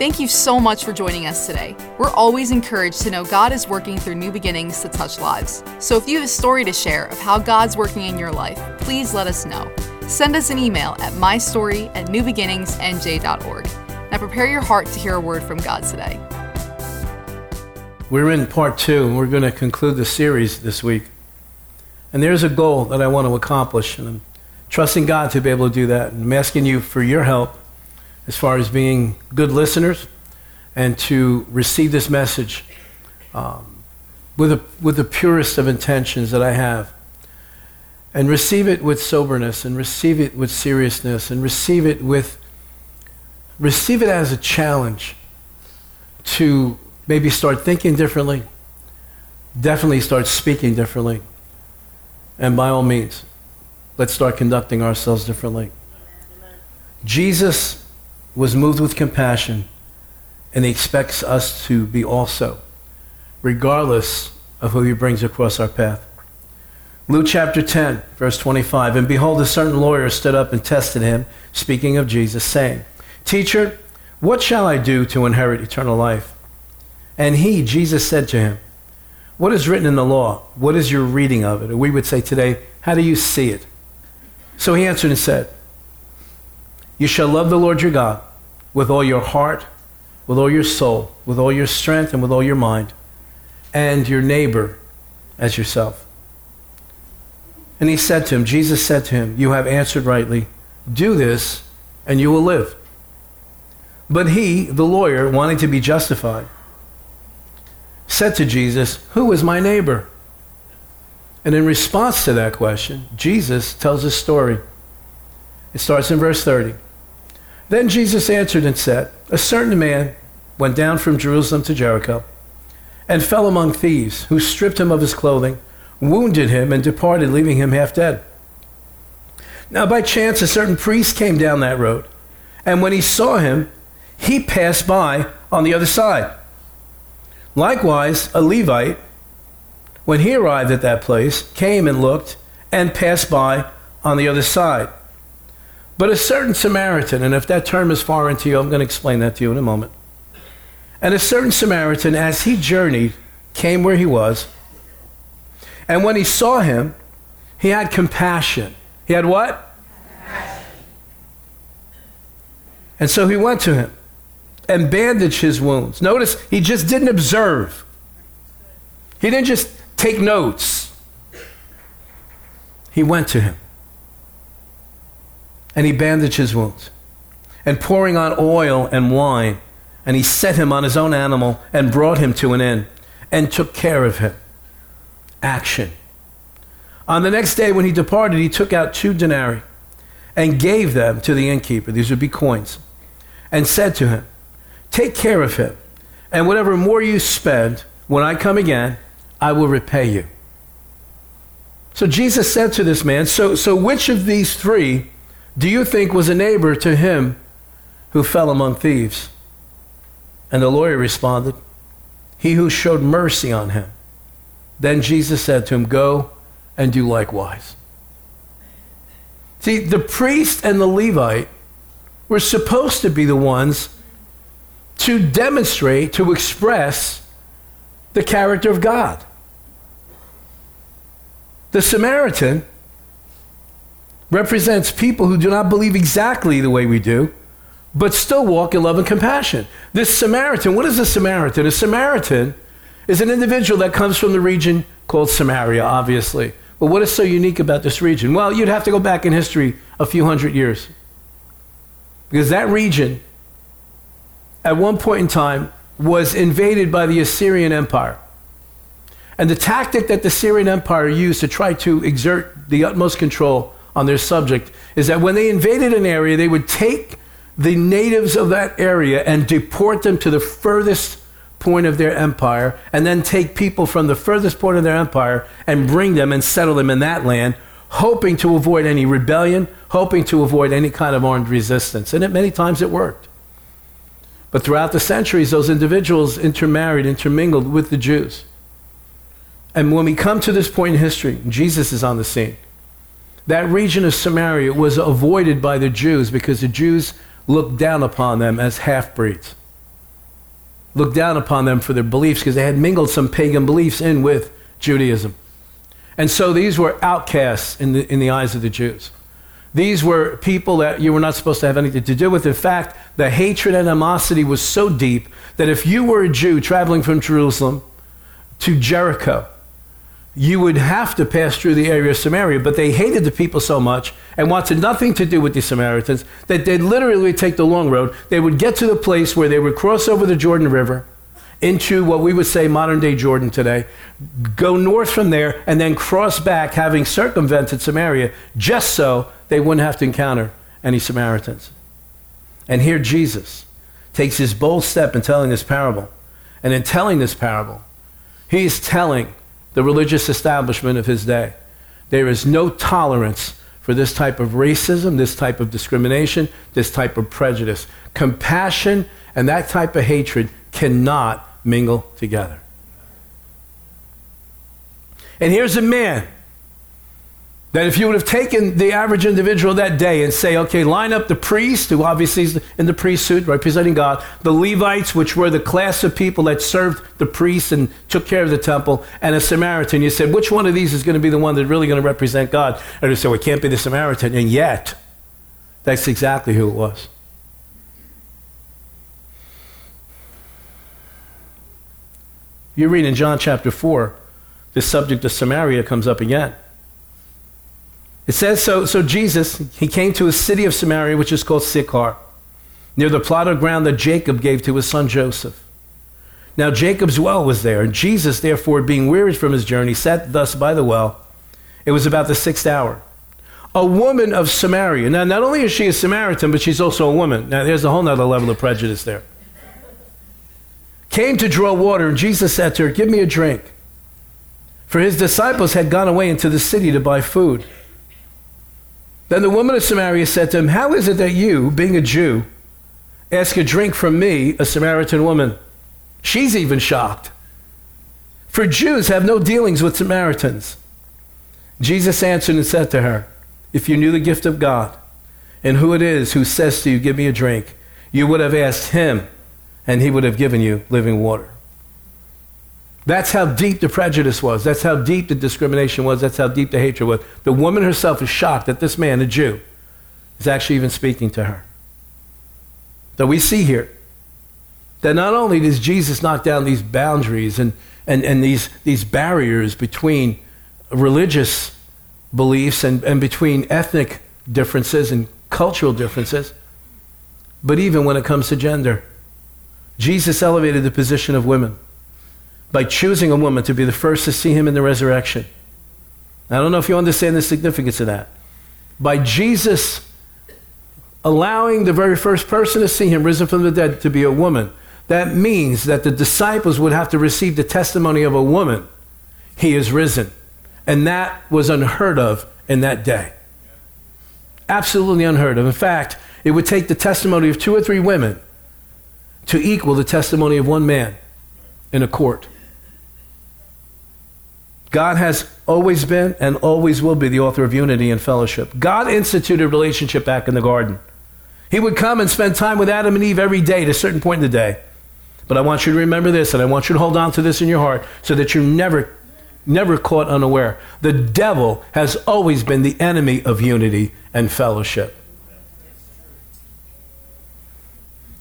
Thank you so much for joining us today. We're always encouraged to know God is working through new beginnings to touch lives. So if you have a story to share of how God's working in your life, please let us know. Send us an email at mystory at newbeginningsnj.org. Now prepare your heart to hear a word from God today. We're in part two, and we're going to conclude the series this week. And there's a goal that I want to accomplish, and I'm trusting God to be able to do that. And I'm asking you for your help as far as being good listeners and to receive this message um, with, a, with the purest of intentions that I have. And receive it with soberness and receive it with seriousness and receive it with receive it as a challenge to maybe start thinking differently, definitely start speaking differently, and by all means, let's start conducting ourselves differently. Jesus was moved with compassion, and he expects us to be also, regardless of who he brings across our path. Luke chapter 10, verse 25. And behold, a certain lawyer stood up and tested him, speaking of Jesus, saying, Teacher, what shall I do to inherit eternal life? And he, Jesus, said to him, What is written in the law? What is your reading of it? Or we would say today, How do you see it? So he answered and said, You shall love the Lord your God with all your heart, with all your soul, with all your strength, and with all your mind, and your neighbor as yourself. And he said to him, Jesus said to him, You have answered rightly. Do this, and you will live. But he, the lawyer, wanting to be justified, said to Jesus, Who is my neighbor? And in response to that question, Jesus tells a story. It starts in verse 30. Then Jesus answered and said, A certain man went down from Jerusalem to Jericho and fell among thieves, who stripped him of his clothing, wounded him, and departed, leaving him half dead. Now, by chance, a certain priest came down that road, and when he saw him, he passed by on the other side. Likewise, a Levite, when he arrived at that place, came and looked and passed by on the other side. But a certain Samaritan, and if that term is foreign to you, I'm going to explain that to you in a moment. And a certain Samaritan, as he journeyed, came where he was. And when he saw him, he had compassion. He had what? And so he went to him and bandaged his wounds. Notice he just didn't observe, he didn't just take notes. He went to him and he bandaged his wounds. And pouring on oil and wine, and he set him on his own animal and brought him to an inn and took care of him. Action. On the next day, when he departed, he took out two denarii and gave them to the innkeeper. These would be coins. And said to him, Take care of him, and whatever more you spend, when I come again, I will repay you. So Jesus said to this man, So, so which of these three do you think was a neighbor to him who fell among thieves? And the lawyer responded, He who showed mercy on him. Then Jesus said to him, Go and do likewise. See, the priest and the Levite were supposed to be the ones to demonstrate, to express the character of God. The Samaritan represents people who do not believe exactly the way we do, but still walk in love and compassion. This Samaritan, what is a Samaritan? A Samaritan is an individual that comes from the region called Samaria, obviously. But what is so unique about this region? Well, you'd have to go back in history a few hundred years. Because that region at one point in time, was invaded by the Assyrian Empire. And the tactic that the Assyrian Empire used to try to exert the utmost control on their subject is that when they invaded an area, they would take the natives of that area and deport them to the furthest point of their empire, and then take people from the furthest point of their empire and bring them and settle them in that land, hoping to avoid any rebellion, hoping to avoid any kind of armed resistance. And it, many times it worked. But throughout the centuries, those individuals intermarried, intermingled with the Jews. And when we come to this point in history, Jesus is on the scene. That region of Samaria was avoided by the Jews because the Jews looked down upon them as half breeds. looked down upon them for their beliefs because they had mingled some pagan beliefs in with Judaism. And so these were outcasts in the, in the eyes of the Jews. These were people that you were not supposed to have anything to do with. In fact, the hatred and animosity was so deep that if you were a Jew traveling from Jerusalem to Jericho, you would have to pass through the area of Samaria. But they hated the people so much and wanted nothing to do with the Samaritans that they'd literally take the long road. They would get to the place where they would cross over the Jordan River into what we would say modern day Jordan today, go north from there, and then cross back, having circumvented Samaria, just so they wouldn't have to encounter any Samaritans. And here Jesus takes his bold step in telling this parable. And in telling this parable, he's telling the religious establishment of his day there is no tolerance for this type of racism, this type of discrimination, this type of prejudice. Compassion and that type of hatred cannot mingle together. And here's a man that if you would have taken the average individual that day and say, okay, line up the priest, who obviously is in the priesthood representing God, the Levites, which were the class of people that served the priests and took care of the temple, and a Samaritan, you said, which one of these is going to be the one that's really going to represent God? And you say, well, it can't be the Samaritan. And yet, that's exactly who it was. You read in John chapter 4, the subject of Samaria comes up again. It says so, so Jesus, he came to a city of Samaria, which is called Sychar, near the plot of ground that Jacob gave to his son Joseph. Now Jacob's well was there, and Jesus, therefore, being wearied from his journey, sat thus by the well. It was about the sixth hour. A woman of Samaria. Now, not only is she a Samaritan, but she's also a woman. Now, there's a whole other level of prejudice there came to draw water, and Jesus said to her, Give me a drink. For his disciples had gone away into the city to buy food. Then the woman of Samaria said to him, How is it that you, being a Jew, ask a drink from me, a Samaritan woman? She's even shocked. For Jews have no dealings with Samaritans. Jesus answered and said to her, If you knew the gift of God and who it is who says to you, Give me a drink, you would have asked him and he would have given you living water. That's how deep the prejudice was. That's how deep the discrimination was. That's how deep the hatred was. The woman herself is shocked that this man, a Jew, is actually even speaking to her. That we see here that not only does Jesus knock down these boundaries and, and, and these, these barriers between religious beliefs and, and between ethnic differences and cultural differences, but even when it comes to gender. Jesus elevated the position of women by choosing a woman to be the first to see him in the resurrection. I don't know if you understand the significance of that. By Jesus allowing the very first person to see him risen from the dead to be a woman, that means that the disciples would have to receive the testimony of a woman. He is risen. And that was unheard of in that day. Absolutely unheard of. In fact, it would take the testimony of two or three women to equal the testimony of one man in a court. God has always been and always will be the author of unity and fellowship. God instituted relationship back in the garden. He would come and spend time with Adam and Eve every day at a certain point in the day. But I want you to remember this, and I want you to hold on to this in your heart so that you're never, never caught unaware. The devil has always been the enemy of unity and fellowship.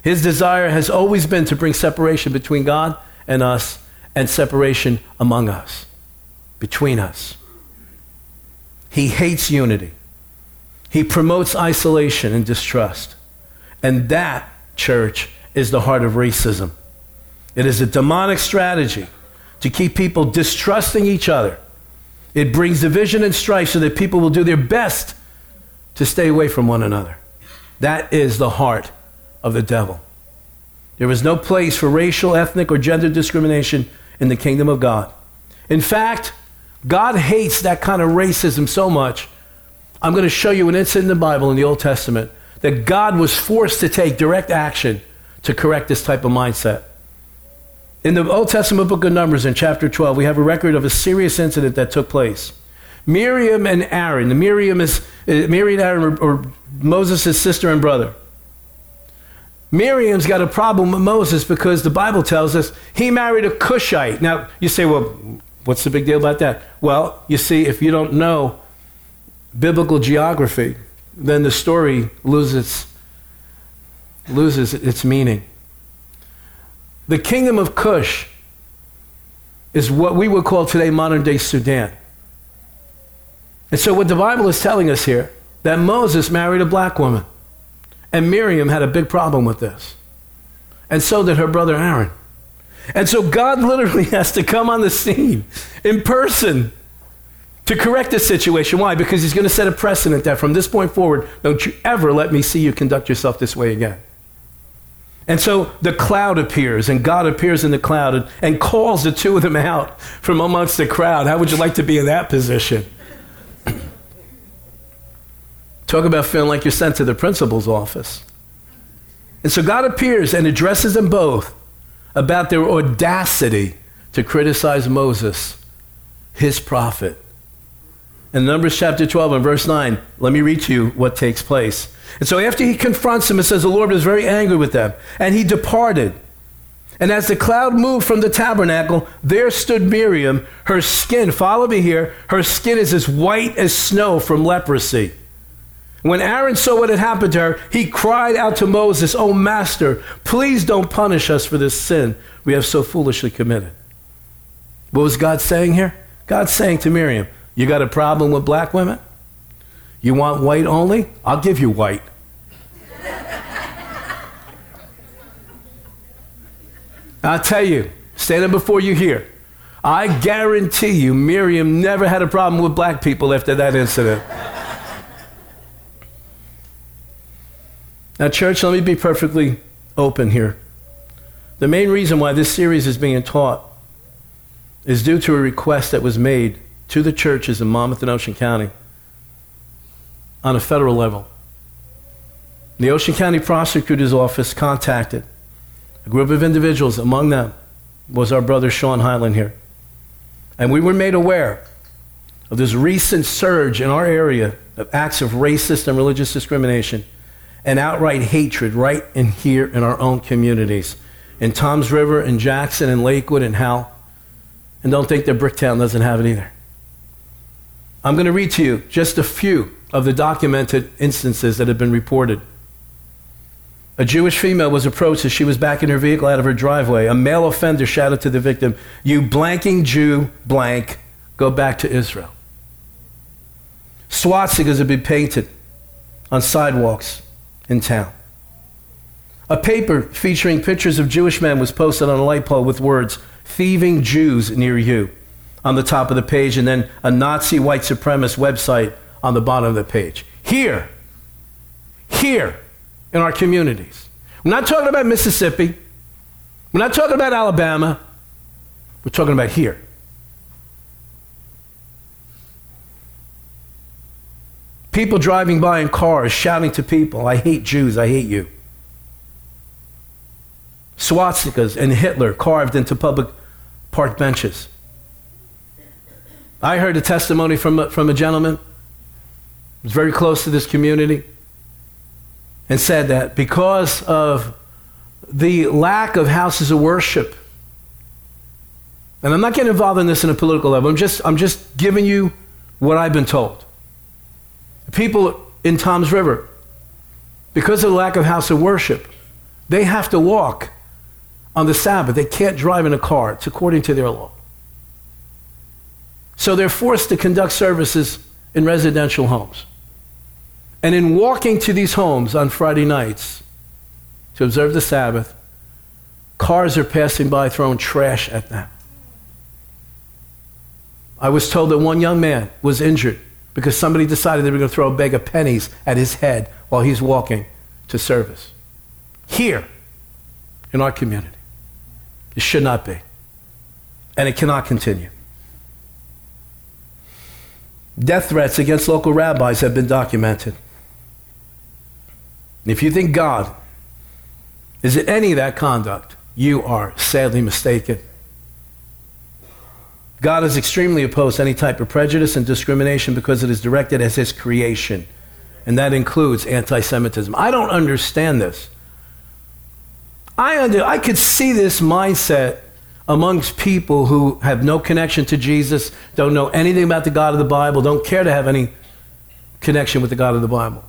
His desire has always been to bring separation between God and us and separation among us, between us. He hates unity. He promotes isolation and distrust. And that, church, is the heart of racism. It is a demonic strategy to keep people distrusting each other. It brings division and strife so that people will do their best to stay away from one another. That is the heart of the devil. There is no place for racial, ethnic, or gender discrimination in the kingdom of God. In fact, God hates that kind of racism so much. I'm going to show you an incident in the Bible in the Old Testament that God was forced to take direct action to correct this type of mindset. In the Old Testament book of Numbers, in chapter 12, we have a record of a serious incident that took place. Miriam and Aaron, the Miriam is uh, Miriam and Aaron or Moses' sister and brother Miriam's got a problem with Moses because the Bible tells us he married a Cushite. Now, you say, well, what's the big deal about that? Well, you see, if you don't know biblical geography, then the story loses, loses its meaning. The kingdom of Cush is what we would call today modern day Sudan. And so, what the Bible is telling us here, that Moses married a black woman. And Miriam had a big problem with this. And so did her brother Aaron. And so God literally has to come on the scene in person to correct this situation. Why? Because he's going to set a precedent that from this point forward, don't you ever let me see you conduct yourself this way again. And so the cloud appears, and God appears in the cloud and, and calls the two of them out from amongst the crowd. How would you like to be in that position? Talk about feeling like you're sent to the principal's office. And so God appears and addresses them both about their audacity to criticize Moses, his prophet. In Numbers chapter 12 and verse 9, let me read to you what takes place. And so after he confronts them, it says the Lord was very angry with them, and he departed. And as the cloud moved from the tabernacle, there stood Miriam. Her skin, follow me here, her skin is as white as snow from leprosy. When Aaron saw what had happened to her, he cried out to Moses, Oh, Master, please don't punish us for this sin we have so foolishly committed. What was God saying here? God's saying to Miriam, You got a problem with black women? You want white only? I'll give you white. I'll tell you, standing before you here, I guarantee you Miriam never had a problem with black people after that incident. Now, church, let me be perfectly open here. The main reason why this series is being taught is due to a request that was made to the churches in Monmouth and Ocean County on a federal level. The Ocean County Prosecutor's Office contacted a group of individuals, among them was our brother Sean Highland here. And we were made aware of this recent surge in our area of acts of racist and religious discrimination and outright hatred right in here in our own communities. In Toms River, in Jackson, in Lakewood, in Howell. And don't think that Bricktown doesn't have it either. I'm going to read to you just a few of the documented instances that have been reported. A Jewish female was approached as she was backing her vehicle out of her driveway. A male offender shouted to the victim, You blanking Jew, blank, go back to Israel. Swastikas have been painted on sidewalks in town. A paper featuring pictures of Jewish men was posted on a light pole with words, Thieving Jews near you, on the top of the page, and then a Nazi white supremacist website on the bottom of the page. Here, here in our communities. We're not talking about Mississippi. We're not talking about Alabama. We're talking about here. People driving by in cars shouting to people, I hate Jews, I hate you. Swastikas and Hitler carved into public park benches. I heard a testimony from a, from a gentleman who was very close to this community and said that because of the lack of houses of worship, and I'm not getting involved in this in a political level, I'm just, I'm just giving you what I've been told people in Toms River, because of the lack of house of worship, they have to walk on the Sabbath. They can't drive in a car. It's according to their law. So they're forced to conduct services in residential homes. And in walking to these homes on Friday nights to observe the Sabbath, cars are passing by throwing trash at them. I was told that one young man was injured because somebody decided they were going to throw a bag of pennies at his head while he's walking to service. Here, in our community. It should not be. And it cannot continue. Death threats against local rabbis have been documented. If you think God is in any of that conduct, you are sadly mistaken. God is extremely opposed to any type of prejudice and discrimination because it is directed as his creation. And that includes anti Semitism. I don't understand this. I, under, I could see this mindset amongst people who have no connection to Jesus, don't know anything about the God of the Bible, don't care to have any connection with the God of the Bible.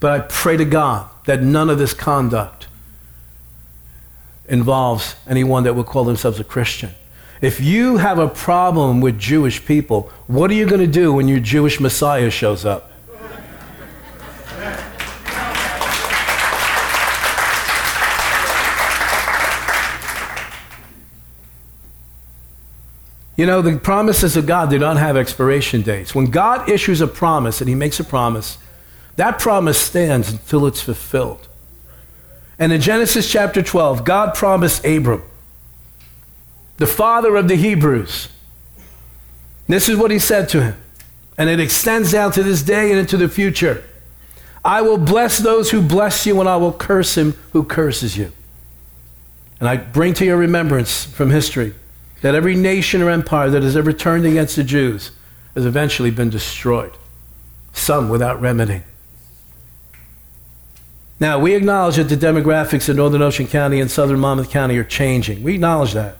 But I pray to God that none of this conduct involves anyone that would call themselves a Christian. If you have a problem with Jewish people, what are you going to do when your Jewish Messiah shows up? You know, the promises of God do not have expiration dates. When God issues a promise and he makes a promise, that promise stands until it's fulfilled. And in Genesis chapter 12, God promised Abram, the father of the Hebrews, this is what he said to him. And it extends down to this day and into the future. I will bless those who bless you, and I will curse him who curses you. And I bring to your remembrance from history that every nation or empire that has ever turned against the Jews has eventually been destroyed, some without remedy. Now, we acknowledge that the demographics in Northern Ocean County and Southern Monmouth County are changing. We acknowledge that.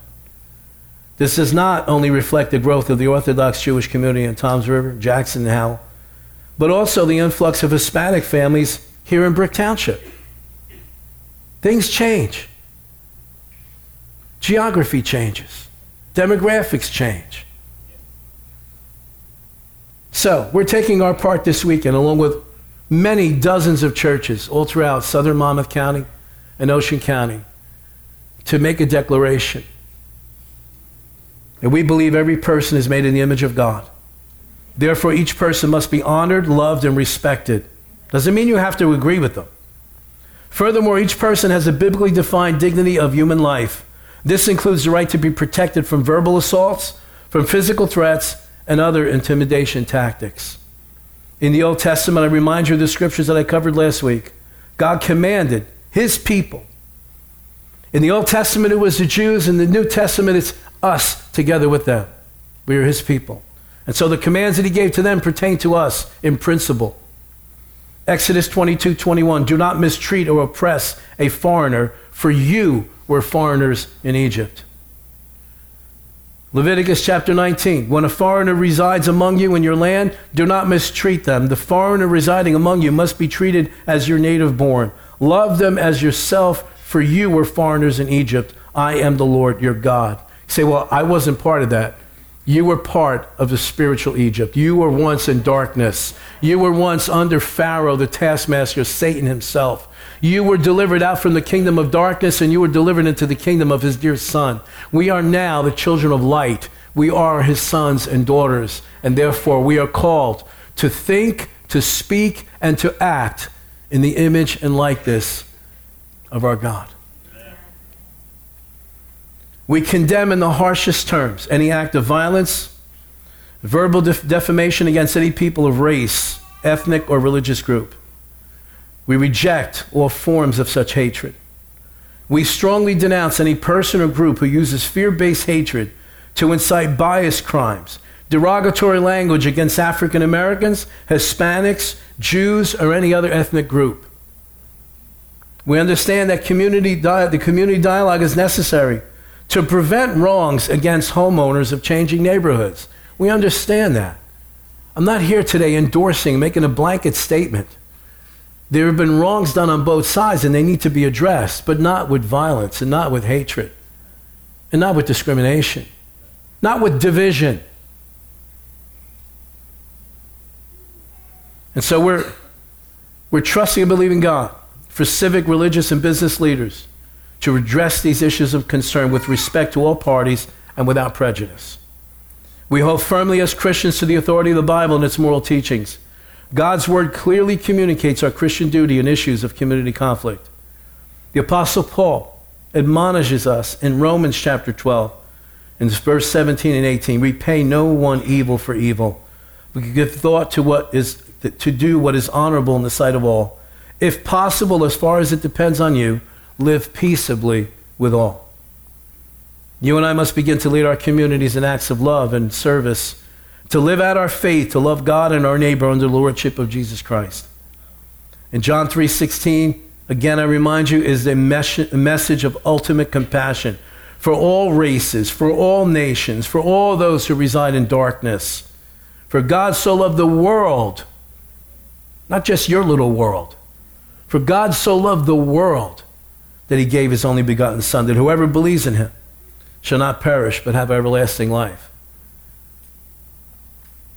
This does not only reflect the growth of the Orthodox Jewish community in Toms River, Jackson, and Howell, but also the influx of Hispanic families here in Brick Township. Things change. Geography changes. Demographics change. So, we're taking our part this weekend, along with many dozens of churches all throughout southern Monmouth County and Ocean County, to make a declaration. And we believe every person is made in the image of God. Therefore, each person must be honored, loved, and respected. Doesn't mean you have to agree with them. Furthermore, each person has a biblically defined dignity of human life this includes the right to be protected from verbal assaults, from physical threats, and other intimidation tactics. In the Old Testament, I remind you of the scriptures that I covered last week. God commanded his people. In the Old Testament, it was the Jews. In the New Testament, it's us together with them. We are his people. And so the commands that he gave to them pertain to us in principle. Exodus 22 21. Do not mistreat or oppress a foreigner, for you were foreigners in Egypt. Leviticus chapter 19. When a foreigner resides among you in your land, do not mistreat them. The foreigner residing among you must be treated as your native born. Love them as yourself, for you were foreigners in Egypt. I am the Lord your God. Say, well, I wasn't part of that. You were part of the spiritual Egypt. You were once in darkness. You were once under Pharaoh, the taskmaster, Satan himself. You were delivered out from the kingdom of darkness and you were delivered into the kingdom of his dear son. We are now the children of light. We are his sons and daughters, and therefore we are called to think, to speak, and to act in the image and likeness of our God. We condemn in the harshest terms any act of violence, verbal def- defamation against any people of race, ethnic, or religious group. We reject all forms of such hatred. We strongly denounce any person or group who uses fear based hatred to incite bias crimes, derogatory language against African Americans, Hispanics, Jews, or any other ethnic group. We understand that community di- the community dialogue is necessary to prevent wrongs against homeowners of changing neighborhoods. We understand that. I'm not here today endorsing, making a blanket statement. There have been wrongs done on both sides and they need to be addressed, but not with violence and not with hatred and not with discrimination, not with division. And so we're, we're trusting and believing God for civic, religious, and business leaders to address these issues of concern with respect to all parties and without prejudice. We hold firmly as Christians to the authority of the Bible and its moral teachings. God's word clearly communicates our Christian duty in issues of community conflict. The Apostle Paul admonishes us in Romans chapter 12, in verse 17 and 18 repay no one evil for evil. We give thought to what is to do what is honorable in the sight of all. If possible, as far as it depends on you, live peaceably with all. You and I must begin to lead our communities in acts of love and service to live out our faith, to love God and our neighbor under the lordship of Jesus Christ. In John 3:16, again, I remind you, is a mes- message of ultimate compassion for all races, for all nations, for all those who reside in darkness. For God so loved the world, not just your little world. For God so loved the world that he gave his only begotten Son, that whoever believes in him shall not perish but have everlasting life.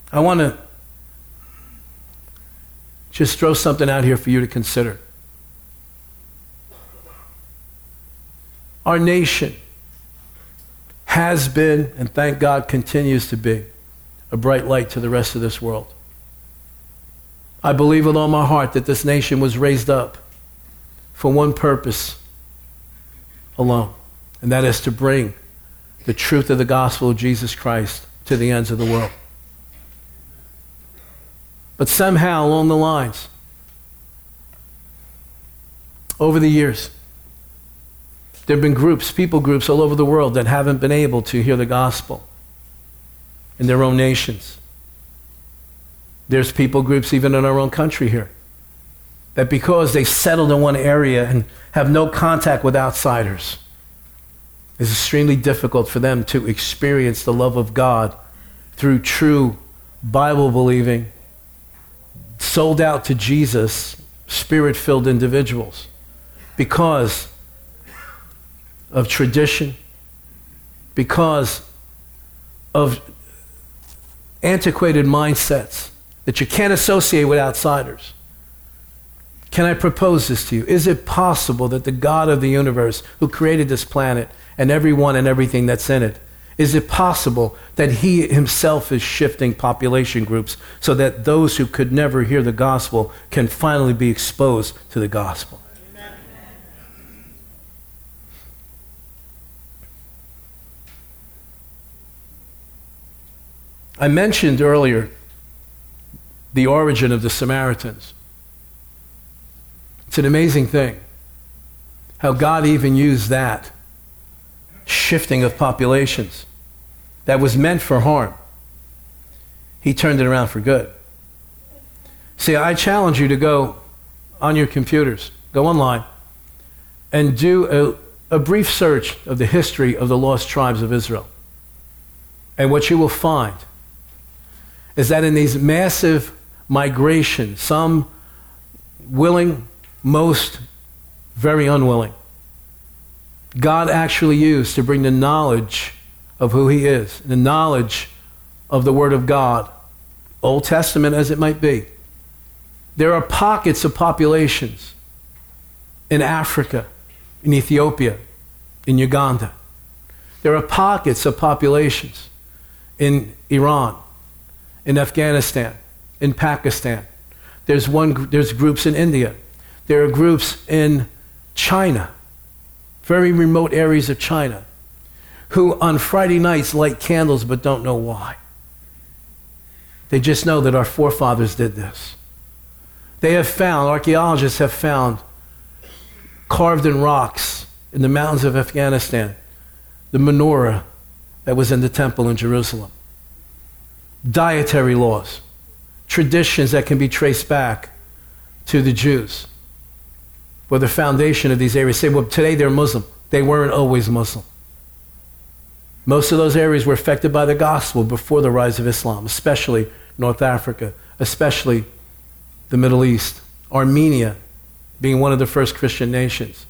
I want to just throw something out here for you to consider. Our nation has been, and thank God continues to be, a bright light to the rest of this world. I believe with all my heart that this nation was raised up for one purpose alone, and that is to bring the truth of the gospel of Jesus Christ to the ends of the world. But somehow along the lines, over the years, there have been groups, people groups all over the world that haven't been able to hear the gospel in their own nations. There's people groups even in our own country here that because they've settled in one area and have no contact with outsiders, it's extremely difficult for them to experience the love of God through true Bible believing, sold out to Jesus, spirit filled individuals because of tradition, because of antiquated mindsets that you can't associate with outsiders. Can I propose this to you? Is it possible that the God of the universe, who created this planet and everyone and everything that's in it, is it possible that he himself is shifting population groups so that those who could never hear the gospel can finally be exposed to the gospel? I mentioned earlier the origin of the Samaritans. It's an amazing thing how God even used that shifting of populations that was meant for harm. He turned it around for good. See, I challenge you to go on your computers, go online, and do a, a brief search of the history of the lost tribes of Israel. And what you will find is that in these massive migrations, some willing, most very unwilling, God actually used to bring the knowledge of who He is, the knowledge of the Word of God, Old Testament as it might be. There are pockets of populations in Africa, in Ethiopia, in Uganda. There are pockets of populations in Iran, in Afghanistan, in Pakistan. There's, one, there's groups in India. There are groups in China, very remote areas of China, who on Friday nights light candles but don't know why. They just know that our forefathers did this. They have found, archaeologists have found, carved in rocks in the mountains of Afghanistan, the menorah that was in the temple in Jerusalem dietary laws, traditions that can be traced back to the Jews. Were the foundation of these areas. Say, well, today they're Muslim. They weren't always Muslim. Most of those areas were affected by the gospel before the rise of Islam, especially North Africa, especially the Middle East, Armenia being one of the first Christian nations.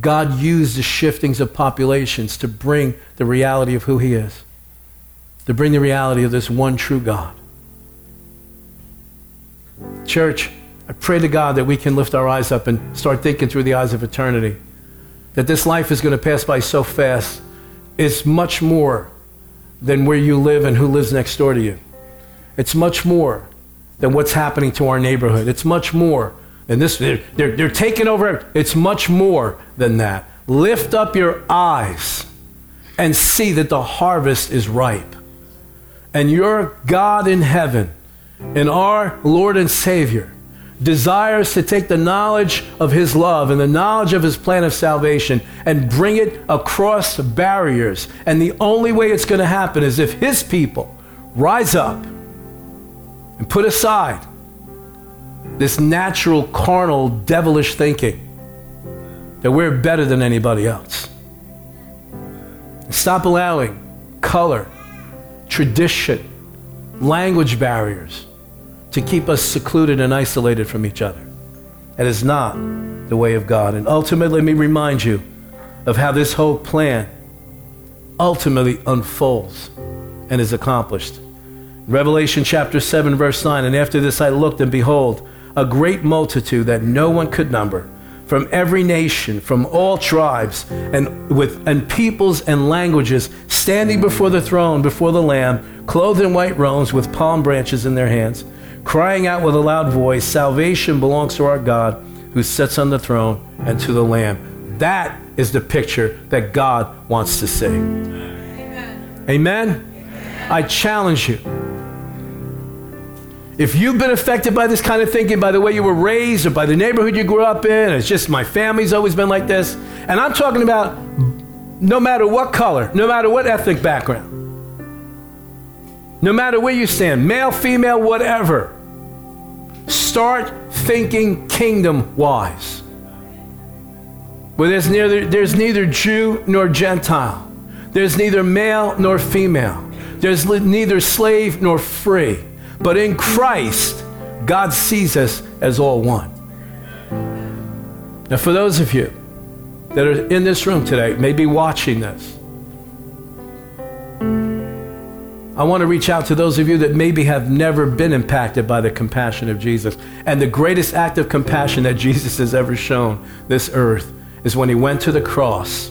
God used the shiftings of populations to bring the reality of who He is to bring the reality of this one true God. Church, I pray to God that we can lift our eyes up and start thinking through the eyes of eternity. That this life is going to pass by so fast. It's much more than where you live and who lives next door to you. It's much more than what's happening to our neighborhood. It's much more than this. They're, they're, they're taking over. It's much more than that. Lift up your eyes and see that the harvest is ripe and your God in heaven and our Lord and Savior desires to take the knowledge of his love and the knowledge of his plan of salvation and bring it across barriers. And the only way it's going to happen is if his people rise up and put aside this natural, carnal, devilish thinking that we're better than anybody else. Stop allowing color, tradition, language barriers to keep us secluded and isolated from each other. That is not the way of God. And ultimately, let me remind you of how this whole plan ultimately unfolds and is accomplished. Revelation chapter 7, verse 9 And after this I looked, and behold, a great multitude that no one could number from every nation, from all tribes, and with and peoples and languages, standing before the throne, before the Lamb, clothed in white robes, with palm branches in their hands, crying out with a loud voice, "Salvation belongs to our God, who sits on the throne, and to the Lamb." That is the picture that God wants to see. Amen. Amen? I challenge you if you've been affected by this kind of thinking, by the way you were raised or by the neighborhood you grew up in, it's just my family's always been like this. And I'm talking about no matter what color, no matter what ethnic background, no matter where you stand, male, female, whatever, start thinking kingdom wise. Where there's neither, there's neither Jew nor Gentile, there's neither male nor female, there's neither slave nor free. But in Christ, God sees us as all one. Now, for those of you that are in this room today, maybe watching this, I want to reach out to those of you that maybe have never been impacted by the compassion of Jesus. And the greatest act of compassion that Jesus has ever shown this earth is when he went to the cross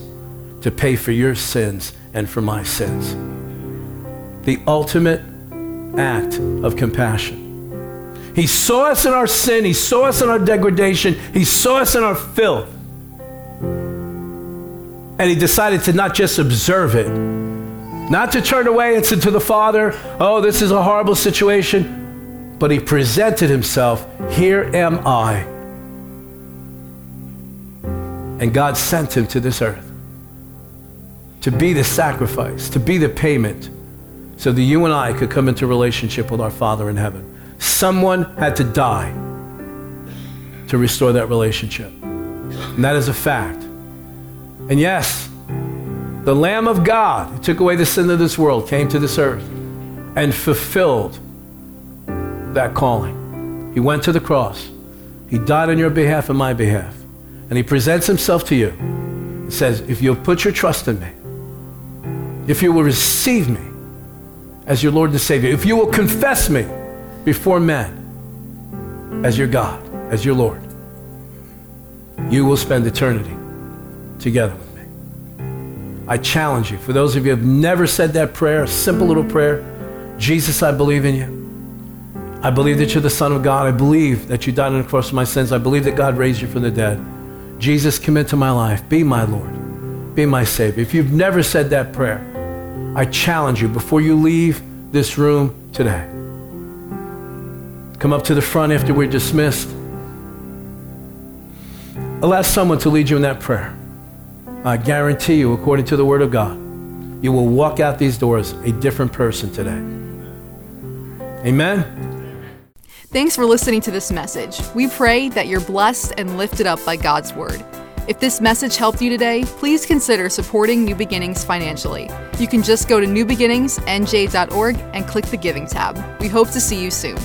to pay for your sins and for my sins. The ultimate act of compassion. He saw us in our sin, He saw us in our degradation, He saw us in our filth. And He decided to not just observe it, not to turn away and say to the Father, Oh, this is a horrible situation, but He presented Himself, Here am I. And God sent Him to this earth to be the sacrifice, to be the payment so that you and I could come into relationship with our Father in heaven. Someone had to die to restore that relationship. And that is a fact. And yes, the Lamb of God who took away the sin of this world came to this earth and fulfilled that calling. He went to the cross. He died on your behalf and my behalf. And he presents himself to you. He says, if you'll put your trust in me, if you will receive me, as your Lord and Savior, if you will confess me before men as your God, as your Lord, you will spend eternity together. I challenge you, for those of you who have never said that prayer, a simple little prayer Jesus, I believe in you. I believe that you're the Son of God. I believe that you died on the cross for my sins. I believe that God raised you from the dead. Jesus, come into my life. Be my Lord. Be my Savior. If you've never said that prayer, I challenge you before you leave this room today. Come up to the front after we're dismissed. Allow someone to lead you in that prayer. I guarantee you, according to the Word of God, you will walk out these doors a different person today. Amen. Thanks for listening to this message. We pray that you're blessed and lifted up by God's Word. If this message helped you today, please consider supporting New Beginnings financially. You can just go to newbeginningsnj.org and click the Giving tab. We hope to see you soon.